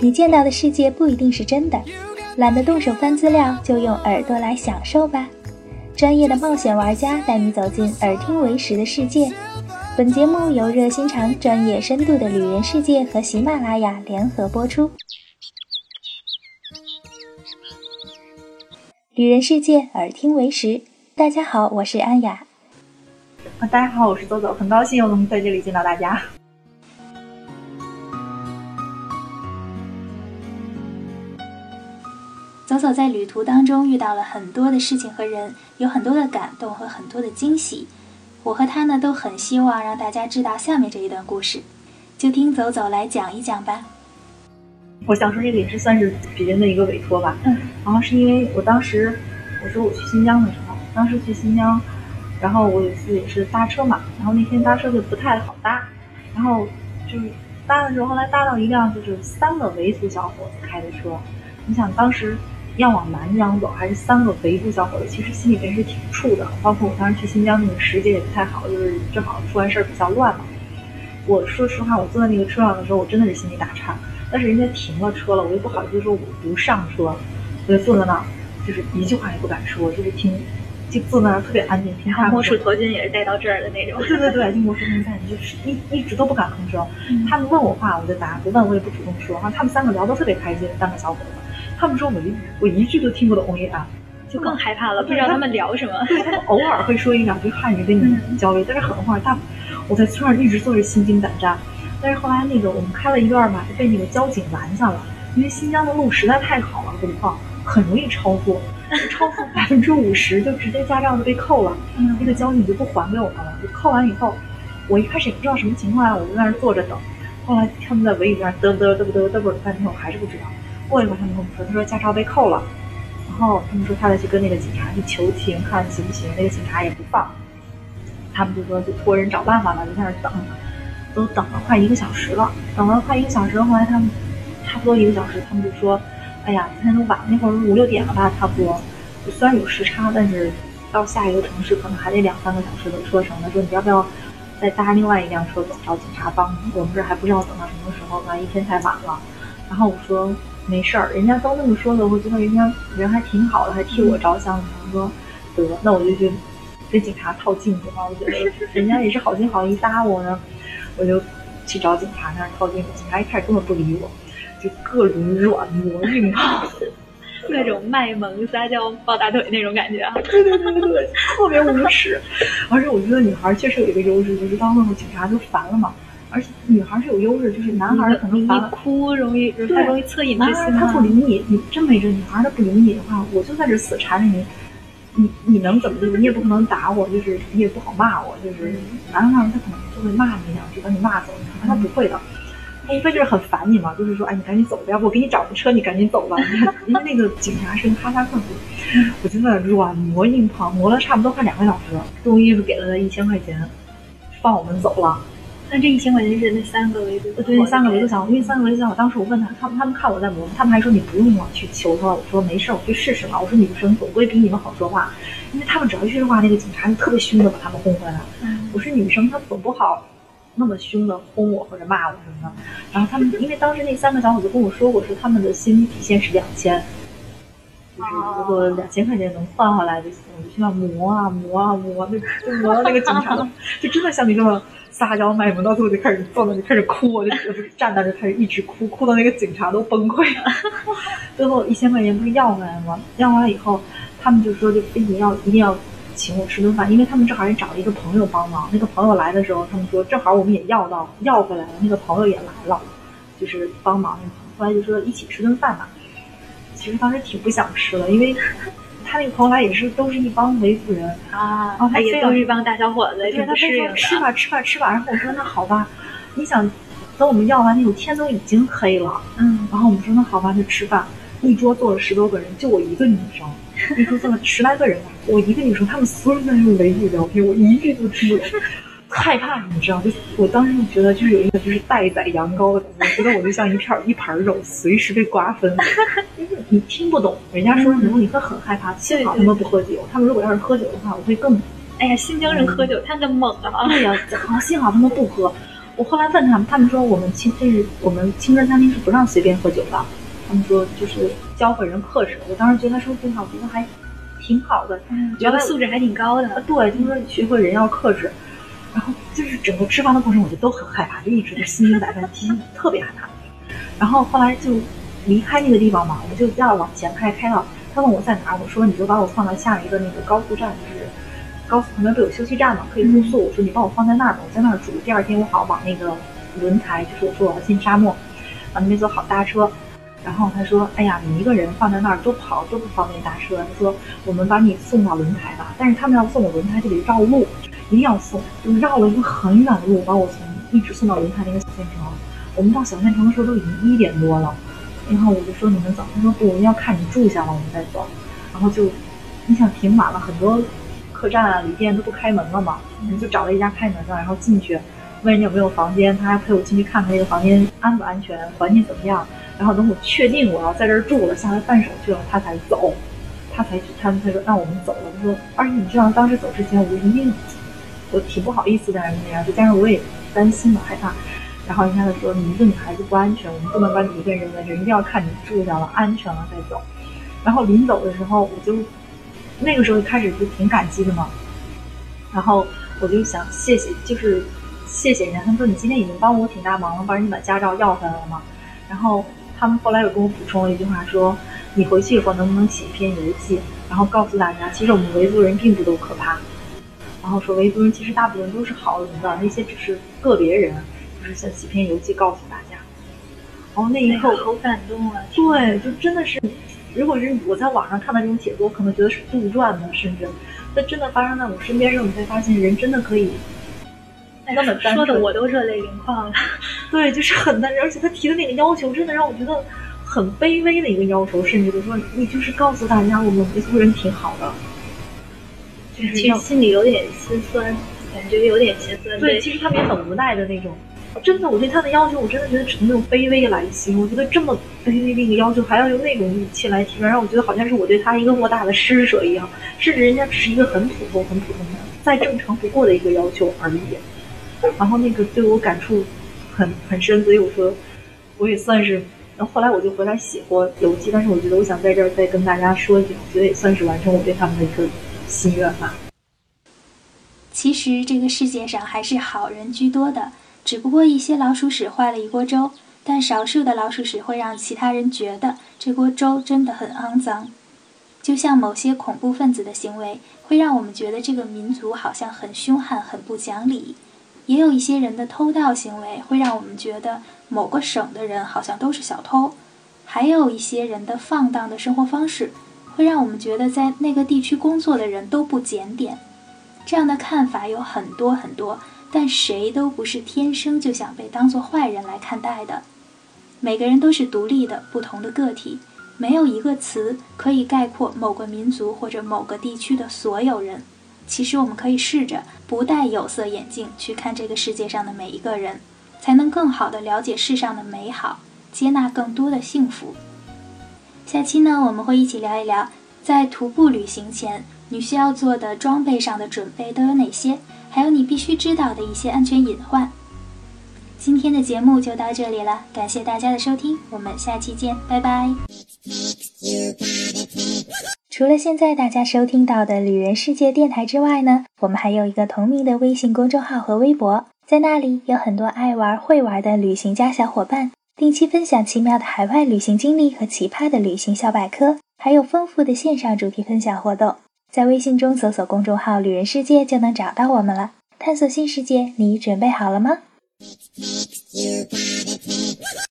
你见到的世界不一定是真的，懒得动手翻资料，就用耳朵来享受吧。专业的冒险玩家带你走进耳听为实的世界。本节目由热心肠、专业深度的旅人世界和喜马拉雅联合播出。旅人世界，耳听为实。大家好，我是安雅。啊，大家好，我是豆豆，很高兴又能在这里见到大家。走走在旅途当中遇到了很多的事情和人，有很多的感动和很多的惊喜。我和他呢都很希望让大家知道下面这一段故事，就听走走来讲一讲吧。我想说这个也是算是别人的一个委托吧。嗯。然后是因为我当时我说我去新疆的时候，当时去新疆，然后我有一次也是搭车嘛，然后那天搭车就不太好搭，然后就是搭的时候，后来搭到一辆就是三个维族小伙子开的车，你想当时。要往南疆走，还是三个维族小伙子，其实心里边是挺怵的。包括我当时去新疆那个时节也不太好，就是正好出完事儿比较乱嘛。我说实话，我坐在那个车上的时候，我真的是心里打颤。但是人家停了车了，我又不好意思说我不上车，我就坐在那儿，就是一句话也不敢说，就是听，就坐在那儿特别安静听他们。魔术 头巾也是带到这儿的那种。对对对，就魔术头巾戴，就是一一直都不敢吭声。他们问我话我就答，不问我也不主动说。然后他们三个聊得特别开心，三个小伙子。他们说我一我一句都听不懂呀，就更害怕了，不知道他们聊什么。对他们偶尔会说一两句汉语跟你交流，但是很多话大，我在村上一直坐着心惊胆战。但是后来那个我们开了一段嘛，就被那个交警拦下了，因为新疆的路实在太好了，路况很容易超速，超速百分之五十就直接驾照就被扣了，那个交警就不还给我们了。就扣完以后，我一开始也不知道什么情况，我就在那坐着等。后来他们在围里边嘚嘚嘚嘚嘚嘚啵半天，我还是不知道。过一会儿，他们跟我们说，他说驾照被扣了，然后他们说他再去跟那个警察去求情，看行不行。那个警察也不放，他们就说就托人找办法吧，就在那等，都等了快一个小时了，等了快一个小时。后来他们差不多一个小时，他们就说，哎呀，今天都晚了，那会儿五六点了吧，差不多。虽然有时差，但是到下一个城市可能还得两三个小时的车程。他说你要不要再搭另外一辆车走，找警察帮你？我们这还不知道等到什么时候，万一天太晚了。然后我说。没事儿，人家都那么说的，我觉得人家人还挺好的，还替我着想。我说得，那我就去跟警察套近乎吧。我觉得 人家也是好心好意搭我呢，我就去找警察那儿套近乎。警察一开始根本不理我，就各种软磨硬泡，各种卖萌撒娇抱大腿那种感觉啊。对对对对对，特别无耻。而且我觉得女孩确实有一个优势，就是当那后警察就烦了嘛。而且女孩是有优势，就是男孩可能一哭容易，他容易恻隐之心。他不理你，你真没辙。女孩他不理你的话，我就在这死缠着你，你你能怎么的？你也不可能打我，就是你也不好骂我，就是男孩他可能就会骂你两句，把你骂走。他不会的，他无非就是很烦你嘛，就是说，哎，你赶紧走吧，要不我给你找个车，你赶紧走吧。因为那个警察是个哈萨克族，我真的软磨硬泡，磨了差不多快两个小时，终于是给了他一千块钱，放我们走了。那这一千块钱是那三个维度，对，那三个维度小伙，因为三个维度小伙，当时我问他，他们他们看我在磨，他们还说你不用了，去求他了。我说没事，我去试试嘛。我说女生总归比你们好说话，因为他们只要一句话，那个警察就特别凶的把他们轰回来。我是女生，她总不好那么凶的轰我或者骂我什么的。然后他们，因为当时那三个小伙子跟我说过，说他们的心理底线是两千，就是如果两千块钱能换回来就行，我就去那磨啊磨啊磨，就就磨到那个警察，就真的像你这么。撒娇卖萌，到最后就开始坐那就开始哭，我就站在那就开始一直哭，哭到那个警察都崩溃了。最后一千块钱不是要回来吗？要回来以后，他们就说就非得要一定要请我吃顿饭，因为他们正好也找了一个朋友帮忙。那个朋友来的时候，他们说正好我们也要到要回来了，那个朋友也来了，就是帮忙。后来就说一起吃顿饭吧。其实当时挺不想吃的，因为。他那个朋友来也是，都是一帮维族人啊，然后他也都是一帮大小伙子，对他非说吃吧吃吧吃吧，然后我说那好吧，你想等我们要完那种天都已经黑了，嗯，然后我们说那好吧就吃饭，一桌坐了十多个人，就我一个女生，一桌坐了十来个人吧，我一个女生，他们所有人都用维语聊天，我一句都听不懂。害怕，你知道，就我当时就觉得，就是有一个就是待宰羊羔的感觉，觉得我就像一片一盘肉，随时被瓜分。你听不懂人家说什么，你会很害怕。幸好他们不喝酒，他们如果要是喝酒的话，我会更……哎呀，新疆人喝酒太的猛了。对呀，幸好他们不喝。我后来问他们，他们说我们青这是我们青春餐厅是不让随便喝酒的，他们说就是教会人克制。我当时觉得他说这话，我觉得还挺好的，嗯，觉得素质还挺高的。对，他说学会人要克制，就是整个吃饭的过程，我就都很害怕，就一直是心惊胆战，提心特别害怕。然后后来就离开那个地方嘛，我就要往前开，开到他问我在哪儿，我说你就把我放到下一个那个高速站，就是高速旁边不有休息站嘛，可以住宿。我说你把我放在那儿吧，我在那儿住。第二天我好往那个轮台，就是我说我要进沙漠，往那边坐好搭车。然后他说，哎呀，你一个人放在那儿多跑多不方便搭车。他说我们把你送到轮台吧，但是他们要送我轮台就得绕路，一定要送，就绕了一个很远的路把我从一直送到轮台那个小县城。我们到小县城的时候都已经一点多了，然后我就说你们走，他说不，我们要看你住下了我们再走。然后就，你想挺晚了，很多客栈啊、旅店都不开门了嘛，我们就找了一家开门的，然后进去问人家有没有房间，他还陪我进去看看那个房间安不安全，环境怎么样。然后等我确定我要在这儿住了，下来办手续了，他才走，他才他他说那我们走了。他说，而且你知道当时走之前我一定我挺不好意思的那样，再加上我也担心嘛，害怕。然后人家就说你一个女孩子不安全，我们不能把你一个人扔在这，一定要看你住下了安全了再走。然后临走的时候，我就那个时候开始就挺感激的嘛。然后我就想谢谢，就是谢谢人家。他们说你今天已经帮我挺大忙了，帮人家把驾照要回来了嘛。然后他们后来又跟我补充了一句话，说你回去以后能不能写一篇游记，然后告诉大家，其实我们维族人并不都可怕。然后说维族人其实大部分都是好人的，那些只是个别人，就是像几篇游记告诉大家。然后那一刻好感动啊！对，就真的是。如果是我在网上看到这种帖子，我可能觉得是杜撰的，甚至，但真的发生在我身边时候，你才发现人真的可以那么单纯。说的我都热泪盈眶了。对，就是很单纯，而且他提的那个要求，真的让我觉得很卑微的一个要求，甚至就说你就是告诉大家，我们维族人挺好的。就是其实心里有点心酸，感觉有点心酸。对，其实他们也很无奈的那种。真的，我对他的要求，我真的觉得只能用卑微来形容。我觉得这么卑微的一个要求，还要用那种语气来提出，让我觉得好像是我对他一个莫大的施舍一样。甚至人家只是一个很普通、很普通的、再正常不过的一个要求而已。然后那个对我感触很很深，所以我说我也算是。然后后来我就回来写过游记，但是我觉得我想在这儿再跟大家说一句，我觉得也算是完成我对他们的一个心愿吧。其实这个世界上还是好人居多的。只不过一些老鼠屎坏了一锅粥，但少数的老鼠屎会让其他人觉得这锅粥真的很肮脏。就像某些恐怖分子的行为会让我们觉得这个民族好像很凶悍、很不讲理，也有一些人的偷盗行为会让我们觉得某个省的人好像都是小偷，还有一些人的放荡的生活方式会让我们觉得在那个地区工作的人都不检点。这样的看法有很多很多。但谁都不是天生就想被当做坏人来看待的，每个人都是独立的、不同的个体，没有一个词可以概括某个民族或者某个地区的所有人。其实，我们可以试着不戴有色眼镜去看这个世界上的每一个人，才能更好地了解世上的美好，接纳更多的幸福。下期呢，我们会一起聊一聊，在徒步旅行前，你需要做的装备上的准备都有哪些。还有你必须知道的一些安全隐患。今天的节目就到这里了，感谢大家的收听，我们下期见，拜拜。除了现在大家收听到的旅人世界电台之外呢，我们还有一个同名的微信公众号和微博，在那里有很多爱玩会玩的旅行家小伙伴，定期分享奇妙的海外旅行经历和奇葩的旅行小百科，还有丰富的线上主题分享活动。在微信中搜索公众号“旅人世界”就能找到我们了。探索新世界，你准备好了吗？